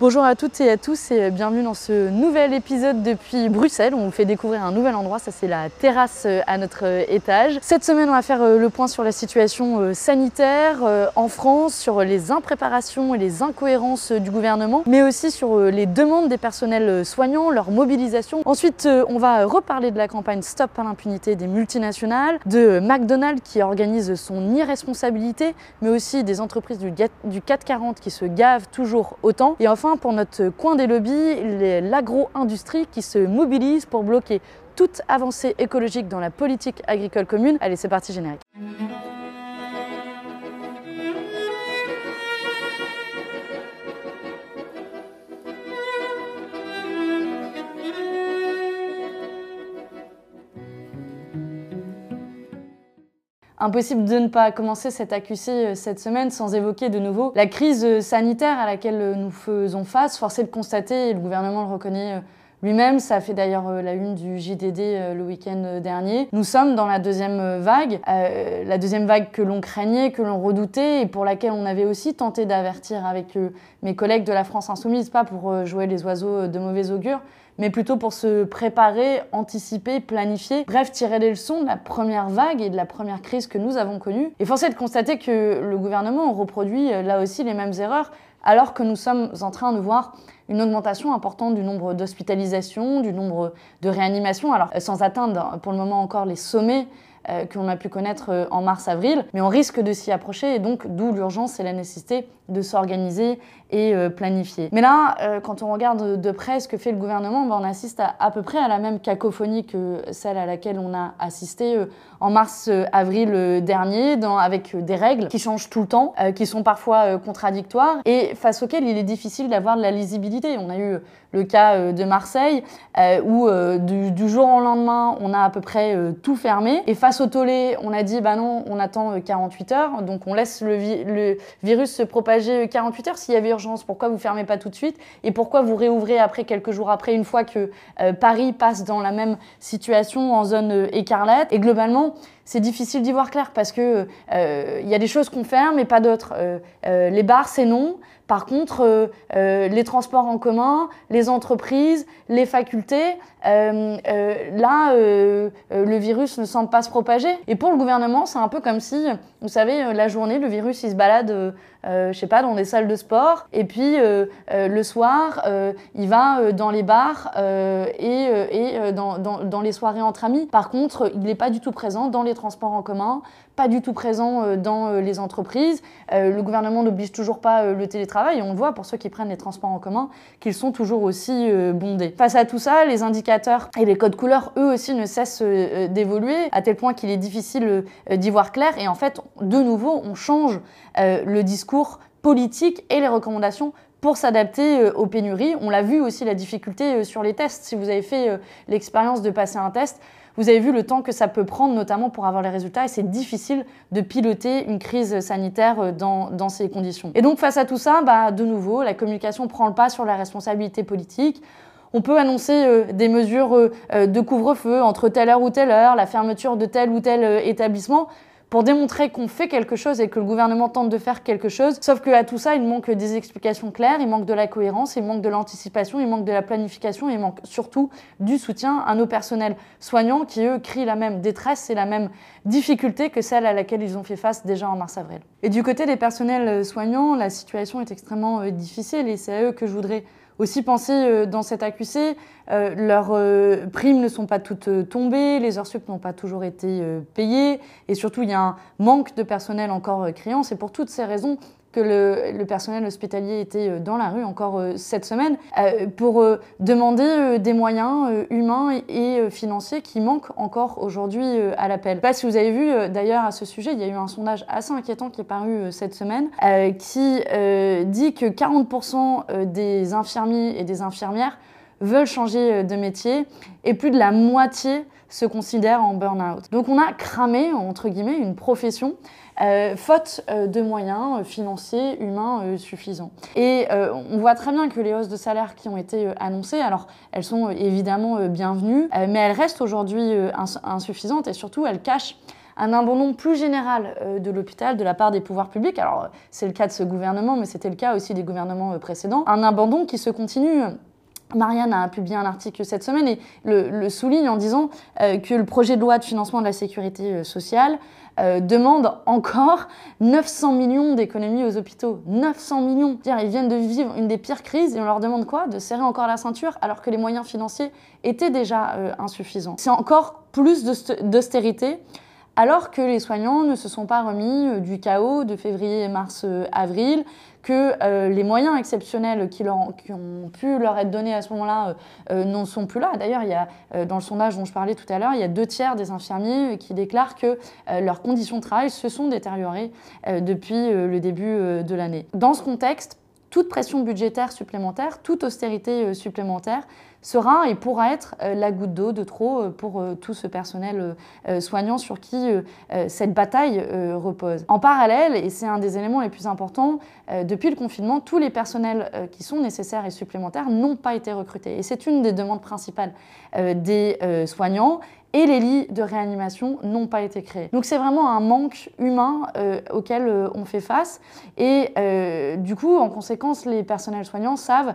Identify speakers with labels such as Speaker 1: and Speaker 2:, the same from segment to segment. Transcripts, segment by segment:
Speaker 1: Bonjour à toutes et à tous et bienvenue dans ce nouvel épisode depuis Bruxelles. On vous fait découvrir un nouvel endroit, ça c'est la terrasse euh, à notre euh, étage. Cette semaine on va faire euh, le point sur la situation sanitaire en France, sur les impréparations et les incohérences du gouvernement, mais aussi sur les demandes des personnels soignants, leur mobilisation. Ensuite on va reparler de la campagne Stop à l'impunité des multinationales, de McDonald's qui organise son irresponsabilité, mais aussi des entreprises du 440 qui se gavent toujours autant. Et enfin pour notre coin des lobbies, l'agro-industrie qui se mobilise pour bloquer toute avancée écologique dans la politique agricole commune. Allez, c'est parti, générique. Impossible de ne pas commencer cette accusé euh, cette semaine sans évoquer de nouveau la crise euh, sanitaire à laquelle euh, nous faisons face. Forcé de constater, et le gouvernement le reconnaît lui-même, ça fait d'ailleurs la une du JDD le week-end dernier. Nous sommes dans la deuxième vague, la deuxième vague que l'on craignait, que l'on redoutait et pour laquelle on avait aussi tenté d'avertir avec mes collègues de la France Insoumise, pas pour jouer les oiseaux de mauvais augure, mais plutôt pour se préparer, anticiper, planifier, bref, tirer les leçons de la première vague et de la première crise que nous avons connue. Et force est de constater que le gouvernement reproduit euh, là aussi les mêmes erreurs, alors que nous sommes en train de voir une augmentation importante du nombre d'hospitalisations, du nombre de réanimations, alors euh, sans atteindre pour le moment encore les sommets euh, qu'on a pu connaître en mars-avril, mais on risque de s'y approcher et donc d'où l'urgence et la nécessité de s'organiser et euh, planifier. Mais là, euh, quand on regarde de près ce que fait le gouvernement, ben, on assiste à, peu près à la même cacophonie que celle à laquelle on a assisté euh, en mars-avril dernier, dans, avec des règles qui changent tout le temps, qui sont parfois contradictoires. Et face auxquelles il est difficile d'avoir de la lisibilité. On a eu le cas de Marseille où du, jour au lendemain, on a à peu près tout fermé. Et face au tollé, on a dit bah non, on attend 48 heures, donc on laisse le, le virus se propager 48 heures. S'il y avait urgence Pourquoi vous fermez pas tout de suite? Et pourquoi vous réouvrez après quelques jours après, une fois que euh, Paris passe dans la même situation en zone euh, écarlate? Et globalement, Então, c'est difficile d'y voir clair parce que euh, il y a des choses qu'on ferme mais pas d'autres. les bars, c'est non. Par contre, les transports en commun, les entreprises, les facultés, là, le virus ne semble pas se propager. Et pour le gouvernement, c'est un peu comme si, vous savez, la journée, le virus, il se balade euh, je sais pas, dans des salles de sport. Et puis euh, euh, le soir, il va dans les bars et, et dans, dans, dans, les soirées entre amis. Par contre, il n'est pas du tout présent dans les transports en commun, pas du tout présent dans les entreprises. le gouvernement n'oblige toujours pas le télétravail. On le voit pour ceux qui prennent les transports en commun qu'ils sont toujours aussi bondés. Face à tout ça, les indicateurs et les codes couleurs, eux aussi, ne cessent d'évoluer à tel point qu'il est difficile d'y voir clair. Et en fait, de nouveau, on change le discours politique et les recommandations pour s'adapter euh, aux pénuries. On l'a vu aussi la difficulté euh, sur les tests. Si vous avez fait euh, l'expérience de passer un test, vous avez vu le temps que ça peut prendre, notamment pour avoir les résultats, et c'est difficile de piloter une crise sanitaire dans, dans, ces conditions. Et donc face à tout ça, bah, de nouveau, la communication prend le pas sur la responsabilité politique. On peut annoncer des mesures de couvre-feu entre telle heure ou telle heure, la fermeture de tel ou tel établissement pour démontrer qu'on fait quelque chose et que le gouvernement tente de faire quelque chose. Sauf qu'à tout ça, il manque des explications claires, il manque de la cohérence, il manque de l'anticipation, il manque de la planification, il manque surtout du soutien à nos personnels soignants qui, eux, crient la même détresse et la même difficulté que celle à laquelle ils ont fait face déjà en mars-avril. Et du côté des personnels soignants, la situation est extrêmement euh, difficile et c'est à eux que je voudrais aussi penser euh, dans cet accusé, euh, leurs euh, primes ne sont pas toutes tombées, les heures sup n'ont pas toujours été payées, et surtout il y a un manque de personnel encore criant. C'est pour toutes ces raisons que le, personnel hospitalier était euh, dans la rue encore euh, cette semaine euh, pour demander des moyens humains et financiers qui manquent encore aujourd'hui à l'appel. Je sais pas si vous avez vu d'ailleurs à ce sujet, il y a eu un sondage assez inquiétant qui est paru cette semaine qui dit que 40% des infirmiers et des infirmières veulent changer de métier et plus de la moitié se considèrent en burn-out. Donc on a cramé, entre guillemets, une profession euh, faute euh, de moyens euh, financiers, humains suffisants. Et on voit très bien que les hausses de salaire qui ont été annoncées, alors elles sont évidemment bienvenues, mais elles restent aujourd'hui insuffisantes et surtout elles cachent un abandon plus général de l'hôpital de la part des pouvoirs publics. Alors c'est le cas de ce gouvernement, mais c'était le cas aussi des gouvernements précédents. Un abandon qui se continue Marianne a publié un article cette semaine et le, souligne en disant euh, que le projet de loi de financement de la sécurité euh, sociale euh, demande encore 900 millions d'économies aux hôpitaux. 900 millions dire, Ils viennent de vivre une des pires crises et on leur demande quoi? De serrer encore la ceinture alors que les moyens financiers étaient déjà insuffisants. C'est encore plus d'austérité alors que les soignants ne se sont pas remis du chaos de février, mars, avril, que euh, les moyens exceptionnels qui, ont pu leur être donnés à ce moment-là euh, euh, n'en sont plus là. D'ailleurs, il y a, dans le sondage dont je parlais tout à l'heure, il y a deux tiers des infirmiers qui déclarent que leurs conditions de travail se sont détériorées depuis le début de l'année. Dans ce contexte, toute pression budgétaire supplémentaire, toute austérité supplémentaire sera et pourra être euh, la goutte d'eau de trop euh, pour euh, tout ce personnel soignant sur qui cette bataille repose. En parallèle, et c'est un des éléments les plus importants, depuis le confinement, tous les personnels qui sont nécessaires et supplémentaires n'ont pas été recrutés. Et c'est une des demandes principales des soignants et les lits de réanimation n'ont pas été créés. Donc c'est vraiment un manque humain euh, auquel euh, on fait face. Et euh, du coup, en conséquence, les personnels soignants savent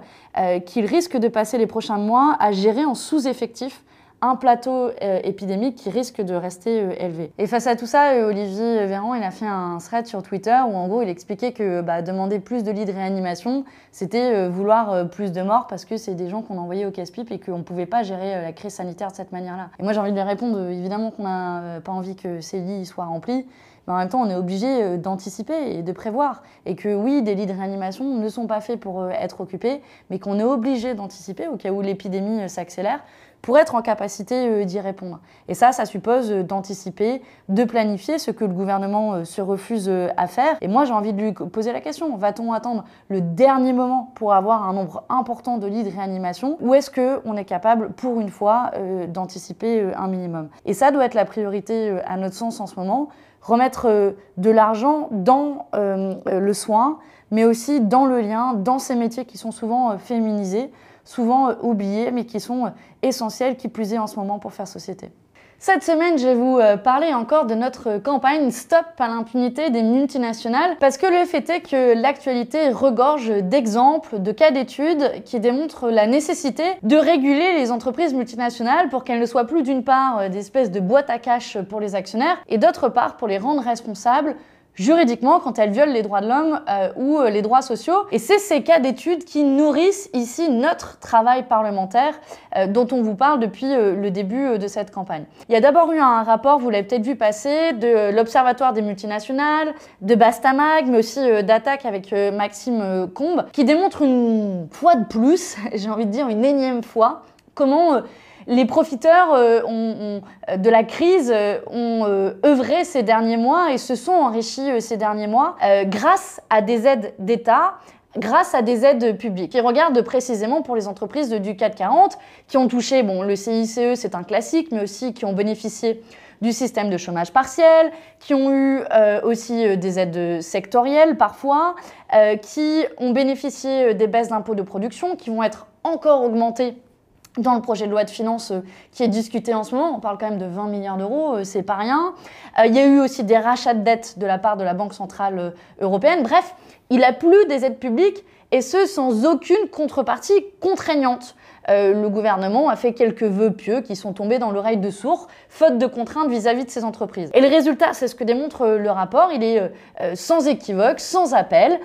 Speaker 1: qu'ils risquent de passer les prochains mois à gérer en sous-effectif un plateau euh, épidémique qui risque de rester euh, élevé. Et face à tout ça, euh, Olivier Véran, il a fait un thread sur Twitter où en gros il expliquait que bah, demander plus de lits de réanimation, c'était vouloir plus de morts parce que c'est des gens qu'on envoyait au casse-pipe et qu'on ne pouvait pas gérer la crise sanitaire de cette manière-là. Et moi j'ai envie de lui répondre, évidemment qu'on n'a pas envie que ces lits soient remplis, mais en même temps, on est obligé d'anticiper et de prévoir. Et que oui, des lits de réanimation ne sont pas faits pour être occupés, mais qu'on est obligé d'anticiper au cas où l'épidémie s'accélère pour être en capacité euh, d'y répondre. Et ça, ça suppose euh, d'anticiper, de planifier ce que le gouvernement euh, se refuse à faire. Et moi, j'ai envie de lui poser la question, va-t-on attendre le dernier moment pour avoir un nombre important de lits de réanimation ou est-ce qu'on est capable, pour une fois, d'anticiper un minimum? Et ça doit être la priorité, à notre sens, en ce moment remettre de l'argent dans le soin, mais aussi dans le lien, dans ces métiers qui sont souvent féminisés souvent euh, oubliés, mais qui sont euh, essentiels, qui plus est en ce moment pour faire société. Cette semaine, je vais vous euh, parler encore de notre campagne Stop à l'impunité des multinationales, parce que le fait est que l'actualité regorge d'exemples, de cas d'études qui démontrent la nécessité de réguler les entreprises multinationales pour qu'elles ne soient plus d'une part des espèces de boîtes à cash pour les actionnaires, et d'autre part pour les rendre responsables juridiquement quand elles violent les droits de l'homme euh, ou euh, les droits sociaux. Et c'est ces cas d'études qui nourrissent ici notre travail parlementaire euh, dont on vous parle depuis le début de cette campagne. Il y a d'abord eu un rapport, vous l'avez peut-être vu passer, de l'Observatoire des multinationales, de Bastamag, mais aussi d'Attaque avec Maxime Combe, qui démontre une fois de plus, j'ai envie de dire une énième fois, comment les profiteurs euh, euh, de la crise euh, ont œuvré ces derniers mois et se sont enrichis ces derniers mois grâce à des aides d'État, grâce à des aides publiques. Qui regardent précisément pour les entreprises du CAC 40 qui ont touché, bon, le CICE c'est un classique, mais aussi qui ont bénéficié du système de chômage partiel, qui ont eu aussi des aides sectorielles parfois, qui ont bénéficié des baisses d'impôts de production qui vont être encore augmentées dans le projet de loi de finances euh, qui est discuté en ce moment, on parle quand même de 20 milliards d'euros, euh, c'est pas rien. Euh, il y a eu aussi des rachats de dettes de la part de la Banque Centrale Européenne. Bref, il a plus des aides publiques et ce sans aucune contrepartie contraignante. Euh, le gouvernement a fait quelques vœux pieux qui sont tombés dans l'oreille de sourds, faute de contraintes vis-à-vis de ces entreprises. Et le résultat, c'est ce que démontre euh, le rapport, il est euh, sans équivoque, sans appel.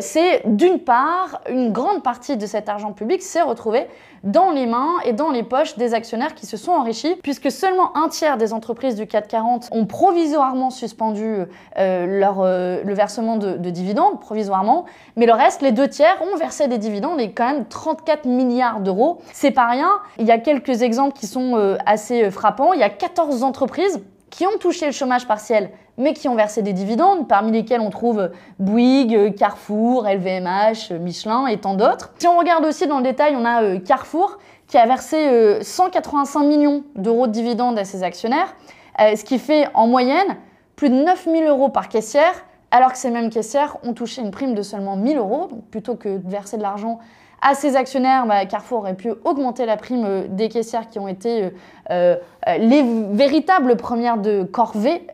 Speaker 1: c'est d'une part, une grande partie de cet argent public s'est retrouvé dans les mains et dans les poches des actionnaires qui se sont enrichis, puisque seulement un tiers des entreprises du 440 ont provisoirement suspendu leur, le versement de, de dividendes, provisoirement, mais le reste, les deux tiers, ont versé des dividendes et quand même 34 milliards d'euros c'est pas rien. Il y a quelques exemples qui sont euh, assez euh, frappants. Il y a 14 entreprises qui ont touché le chômage partiel, mais qui ont versé des dividendes, parmi lesquels on trouve Bouygues, Carrefour, LVMH, Michelin et tant d'autres. Si on regarde aussi dans le détail, on a euh, Carrefour qui a versé 185 millions d'euros de dividendes à ses actionnaires, ce qui fait en moyenne plus de 9000 euros par caissière, alors que ces mêmes caissières ont touché une prime de seulement 1000 euros, donc plutôt que de verser de l'argent à ses actionnaires, bah, Carrefour aurait pu augmenter la prime des caissières qui ont été les véritables premières de corvée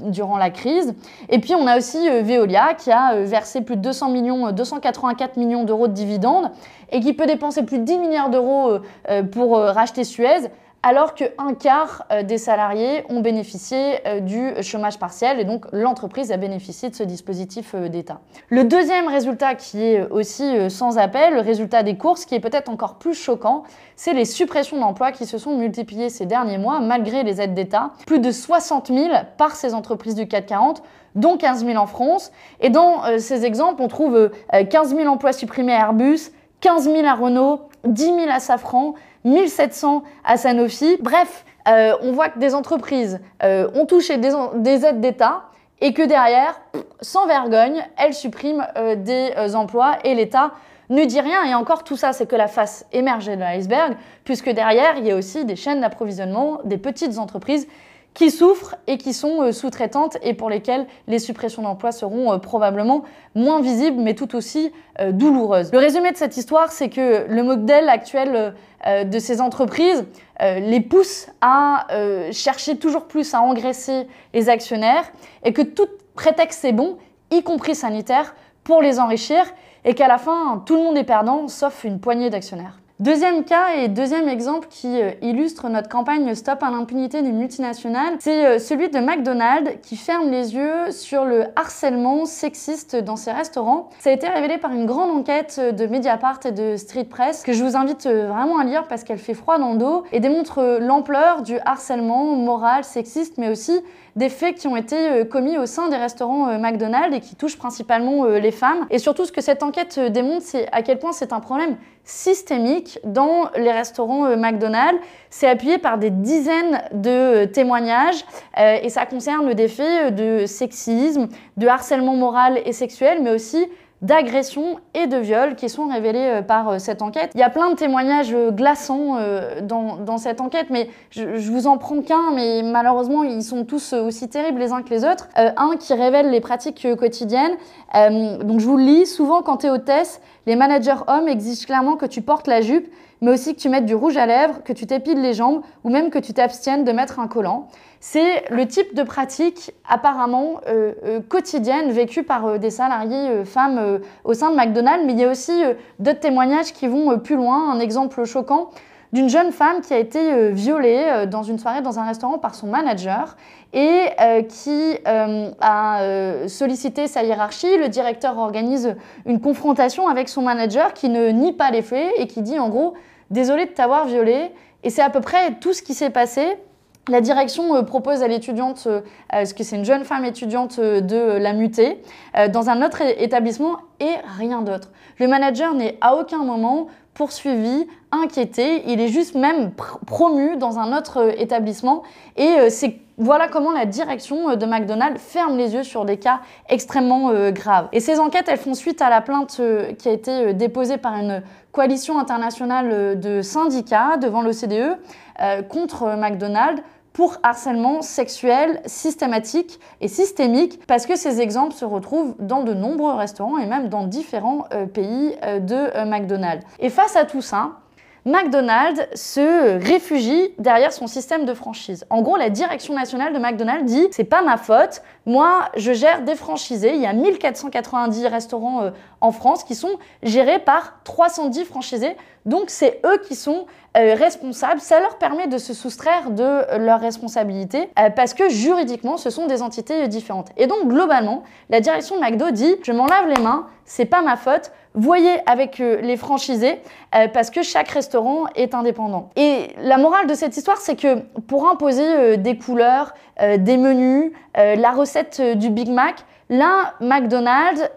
Speaker 1: durant la crise. Et puis on a aussi Veolia qui a versé plus de 200 millions, 284 millions d'euros de dividendes et qui peut dépenser plus de 10 milliards d'euros pour racheter Suez alors qu'un quart euh, des salariés ont bénéficié euh, du chômage partiel et donc l'entreprise a bénéficié de ce dispositif euh, d'État. Le deuxième résultat qui est aussi sans appel, le résultat des courses qui est peut-être encore plus choquant, c'est les suppressions d'emplois qui se sont multipliées ces derniers mois malgré les aides d'État. Plus de 60 000 par ces entreprises du 440 dont 15 000 en France. Et dans ces exemples, on trouve 15 000 emplois supprimés à Airbus, 15 000 à Renault, 10 000 à Safran, 1700 à Sanofi. Bref, euh, on voit que des entreprises euh, ont touché des, aides d'État et que derrière, sans vergogne, elles suppriment euh, des emplois et l'État ne dit rien. Et encore, tout ça, c'est que la face émergée de l'iceberg, puisque derrière, il y a aussi des chaînes d'approvisionnement, des petites entreprises qui souffrent et qui sont euh, sous-traitantes et pour lesquelles les suppressions d'emplois seront euh, probablement moins visibles mais tout aussi euh, douloureuses. Le résumé de cette histoire, c'est que le modèle actuel de ces entreprises les pousse à chercher toujours plus à engraisser les actionnaires et que tout prétexte est bon, y compris sanitaire, pour les enrichir et qu'à la fin, tout le monde est perdant sauf une poignée d'actionnaires. Deuxième cas et deuxième exemple qui euh, illustre notre campagne Stop à l'impunité des multinationales, c'est euh, celui de McDonald's qui ferme les yeux sur le harcèlement sexiste dans ses restaurants. Ça a été révélé par une grande enquête de Mediapart et de Street Press que je vous invite euh, vraiment à lire parce qu'elle fait froid dans le dos et démontre l'ampleur du harcèlement moral, sexiste, mais aussi des faits qui ont été commis au sein des restaurants McDonald's et qui touchent principalement les femmes. Et surtout, ce que cette enquête démontre, c'est à quel point c'est un problème systémique dans les restaurants euh, McDonald's. C'est appuyé par des dizaines de euh, témoignages euh, et ça concerne des faits de sexisme, de harcèlement moral et sexuel, mais aussi d'agressions et de viols qui sont révélés par cette enquête. Il y a plein de témoignages glaçants dans, cette enquête, mais je, je vous en prends qu'un, mais malheureusement ils sont tous aussi terribles les uns que les autres. un qui révèle les pratiques quotidiennes. donc je vous le lis, souvent quand tu es hôtesse, les managers hommes exigent clairement que tu portes la jupe, mais aussi que tu mettes du rouge à lèvres, que tu t'épiles les jambes ou même que tu t'abstiennes de mettre un collant. C'est le type de pratique apparemment euh, euh, quotidienne vécue par euh, des salariés femmes au sein de McDonald's, mais il y a aussi d'autres témoignages qui vont plus loin. Un exemple choquant, d'une jeune femme qui a été euh, violée euh, dans une soirée dans un restaurant par son manager et euh, qui a sollicité sa hiérarchie. Le directeur organise une confrontation avec son manager qui ne nie pas les faits et qui dit en gros désolé de t'avoir violée. Et c'est à peu près tout ce qui s'est passé. La direction propose à l'étudiante, parce que c'est une jeune femme étudiante, de la muter dans un autre établissement et rien d'autre. Le manager n'est à aucun moment poursuivi, inquiété, il est juste même promu dans un autre euh, établissement et euh, c'est voilà comment la direction euh, de McDonald's ferme les yeux sur des cas extrêmement graves. Et ces enquêtes, elles font suite à la plainte qui a été déposée par une coalition internationale de syndicats devant l'OCDE contre McDonald's pour harcèlement sexuel systématique et systémique, parce que ces exemples se retrouvent dans de nombreux restaurants et même dans différents euh, pays euh, de euh, McDonald's. Et face à tout ça, McDonald's se réfugie derrière son système de franchise. En gros, la direction nationale de McDonald's dit c'est pas ma faute, moi je gère des franchisés. Il y a 1490 restaurants en France qui sont gérés par 310 franchisés. Donc c'est eux qui sont euh, responsables. Ça leur permet de se soustraire de leurs responsabilités euh, parce que juridiquement ce sont des entités différentes. Et donc globalement, la direction de McDo dit je m'en lave les mains, c'est pas ma faute. Voyez avec euh, les franchisés parce que chaque restaurant est indépendant. Et la morale de cette histoire, c'est que pour imposer des couleurs, des menus, la recette du Big Mac, Là, McDonald's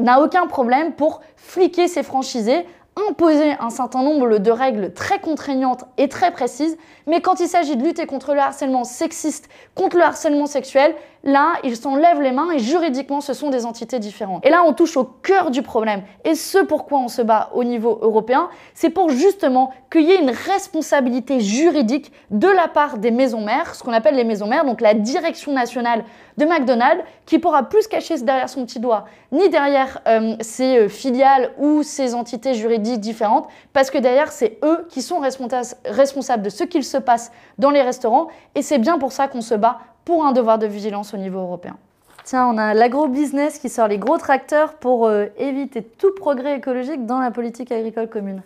Speaker 1: n'a aucun problème pour fliquer ses franchisés imposer un certain nombre de règles très contraignantes et très précises, mais quand il s'agit de lutter contre le harcèlement sexiste, contre le harcèlement sexuel, Là, ils s'en lèvent les mains et juridiquement, ce sont des entités différentes. Et là, on touche au cœur du problème. Et ce pourquoi on se bat au niveau européen, c'est pour justement qu'il y ait une responsabilité juridique de la part des maisons mères, ce qu'on appelle les maisons mères, donc la direction nationale de McDonald's, qui pourra plus cacher derrière son petit doigt, ni derrière euh, ses euh, filiales ou ses entités juridiques différentes, parce que derrière, c'est eux qui sont responsables de ce qu'il se passe dans les restaurants, et c'est bien pour ça qu'on se bat pour un devoir de vigilance au niveau européen. Tiens, on a l'agro-business qui sort les gros tracteurs pour euh, éviter tout progrès écologique dans la politique agricole commune.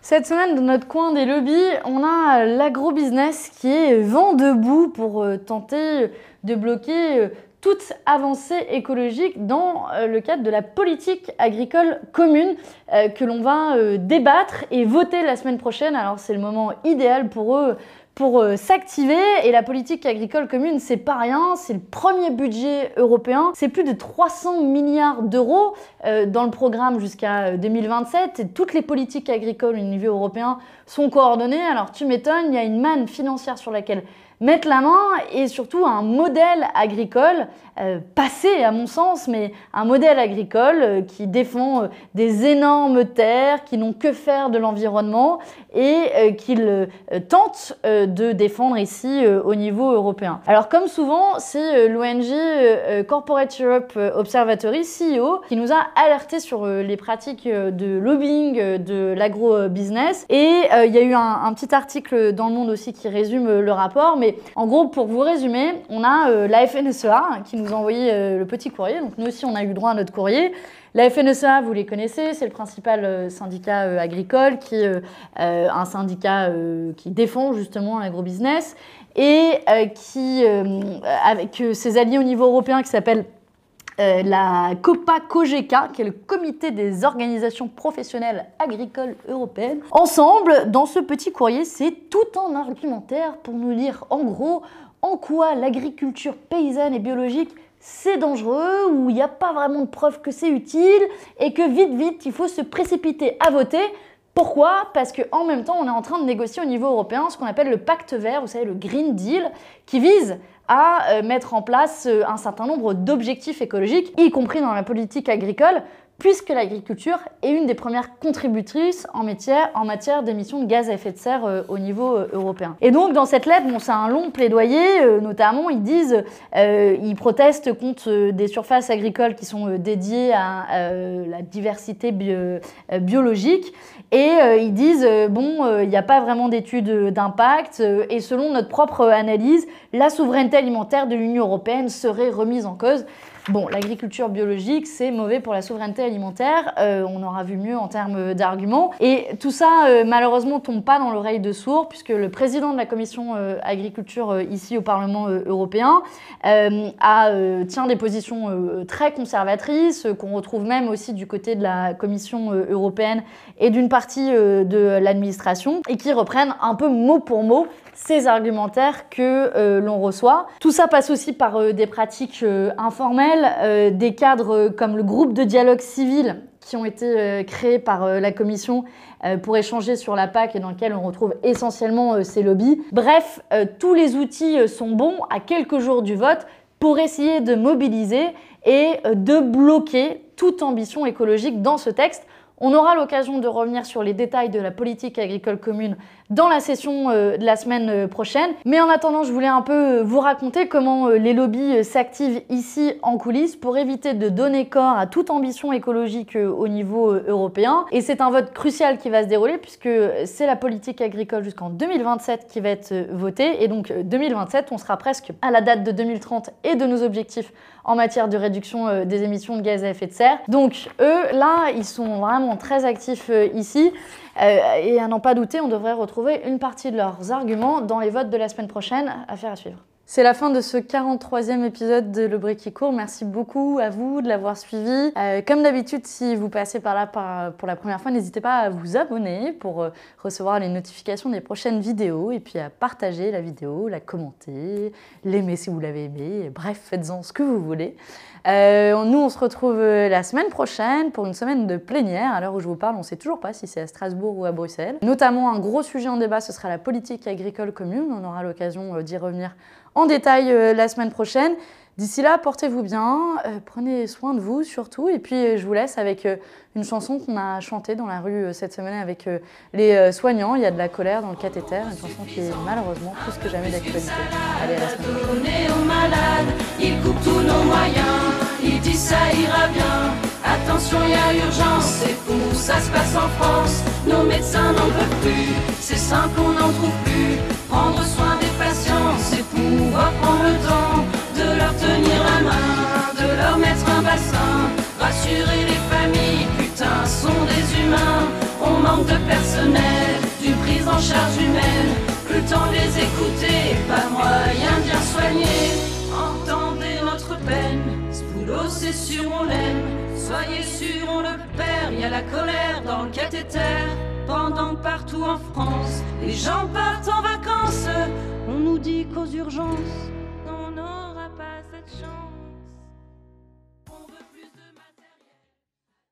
Speaker 1: Cette semaine, dans notre coin des lobbies, on a l'agro-business qui est vent debout pour euh, tenter de bloquer euh, toute avancée écologique dans euh, le cadre de la politique agricole commune euh, que l'on va euh, débattre et voter la semaine prochaine. Alors c'est le moment idéal pour eux pour s'activer et la politique agricole commune c'est pas rien, c'est le premier budget européen, c'est plus de 300 milliards d'euros dans le programme jusqu'à 2027 et toutes les politiques agricoles au niveau européen sont coordonnées. Alors tu m'étonnes, il y a une manne financière sur laquelle mettre la main et surtout un modèle agricole passé à mon sens, mais un modèle agricole euh, qui défend euh, des énormes terres qui n'ont que faire de l'environnement et qu'il tente de défendre ici au niveau européen. Alors comme souvent, c'est l'ONG Corporate Europe Observatory, CEO, qui nous a alerté sur les pratiques de lobbying de l'agro-business et il y a eu un, un, petit article dans le monde aussi qui résume le rapport, mais en gros, pour vous résumer, on a euh, la FNSEA qui nous envoyé euh, le petit courrier. Donc nous aussi, on a eu droit à notre courrier. La FNSEA, vous les connaissez, c'est le principal euh, syndicat agricole, qui un syndicat qui défend justement l'agrobusiness et qui, avec ses alliés au niveau européen qui s'appelle euh, la COPA COGECA, qui est le comité des organisations professionnelles agricoles européennes. Ensemble, dans ce petit courrier, c'est tout un argumentaire pour nous dire en gros en quoi l'agriculture paysanne et biologique c'est dangereux, ou il n'y a pas vraiment de preuve que c'est utile, et que vite, vite, il faut se précipiter à voter. Pourquoi? Parce qu'en même temps, on est en train de négocier au niveau européen ce qu'on appelle le pacte vert, vous savez, le Green Deal, qui vise à euh, mettre en place euh, un certain nombre d'objectifs écologiques, y compris dans la politique agricole, puisque l'agriculture est une des premières contributrices en matière, d'émissions de gaz à effet de serre euh, au niveau européen. Et donc dans cette lettre, bon, c'est un long plaidoyer, notamment ils disent, ils protestent contre des surfaces agricoles qui sont dédiées à la diversité biologique, et ils disent, bon, il n'y a pas vraiment d'études d'impact, et selon notre propre analyse, la souveraineté alimentaire de l'Union européenne serait remise en cause. Bon, l'agriculture biologique, c'est mauvais pour la souveraineté alimentaire. Euh, on aura vu mieux en termes d'arguments. Et tout ça, euh, malheureusement, tombe pas dans l'oreille de sourd, puisque le président de la commission euh, agriculture ici au Parlement européen tient des positions très conservatrices, qu'on retrouve même aussi du côté de la Commission européenne et d'une partie de l'administration, et qui reprennent un peu mot pour mot ces argumentaires que euh, l'on reçoit. Tout ça passe aussi par euh, des pratiques euh, informelles, des cadres comme le groupe de dialogue civil qui ont été créés par la Commission pour échanger sur la PAC et dans lequel on retrouve essentiellement ces lobbies. Bref, tous les outils sont bons à quelques jours du vote pour essayer de mobiliser et de bloquer toute ambition écologique dans ce texte. On aura l'occasion de revenir sur les détails de la politique agricole commune dans la session euh, de la semaine euh, prochaine. Mais en attendant, je voulais un peu euh, vous raconter comment les lobbies s'activent ici en coulisses pour éviter de donner corps à toute ambition écologique au niveau européen. Et c'est un vote crucial qui va se dérouler puisque c'est la politique agricole jusqu'en 2027 qui va être votée. Et donc 2027, on sera presque à la date de 2030 et de nos objectifs en matière de réduction des émissions de gaz à effet de serre. Donc eux, là, ils sont vraiment très actifs ici. Euh, et à n'en pas douter, on devrait retrouver une partie de leurs arguments dans les votes de la semaine prochaine. Affaire à suivre. C'est la fin de ce 43e épisode de Le Brick qui court. Merci beaucoup à vous de l'avoir suivi. Euh, comme d'habitude, si vous passez par là pour la première fois, n'hésitez pas à vous abonner pour euh, recevoir les notifications des prochaines vidéos et puis à partager la vidéo, la commenter, l'aimer si vous l'avez aimé. Bref, faites-en ce que vous voulez. Euh, nous, on se retrouve la semaine prochaine pour une semaine de plénière. À l'heure où je vous parle, on ne sait toujours pas si c'est à Strasbourg ou à Bruxelles. Notamment, un gros sujet en débat, ce sera la politique agricole commune. On aura l'occasion d'y revenir en détail euh, la semaine prochaine. D'ici là, portez-vous bien, euh, prenez soin de vous surtout, et puis euh, je vous laisse avec une chanson qu'on a chantée dans la rue cette semaine avec les soignants. Il y a de la colère dans le cathéter, une chanson qui est malheureusement plus que jamais d'actualité. Allez, à la semaine il dit ça ira bien. Attention, il y a urgence, c'est fou, ça se passe en France. Nos médecins n'en peuvent plus, c'est simple, on n'en trouve plus. Prendre soin des patients, c'est pouvoir prendre le temps de leur tenir la main, de leur mettre un bassin, rassurer les familles, putain, sont des humains. On manque de personnel, d'une prise en charge humaine, plus le temps les écouter, pas c'est sûr on l'aime, soyez sûr on le perd, y a la colère dans le cathéter. Pendant partout en France, les gens partent en vacances. On nous dit qu'aux urgences,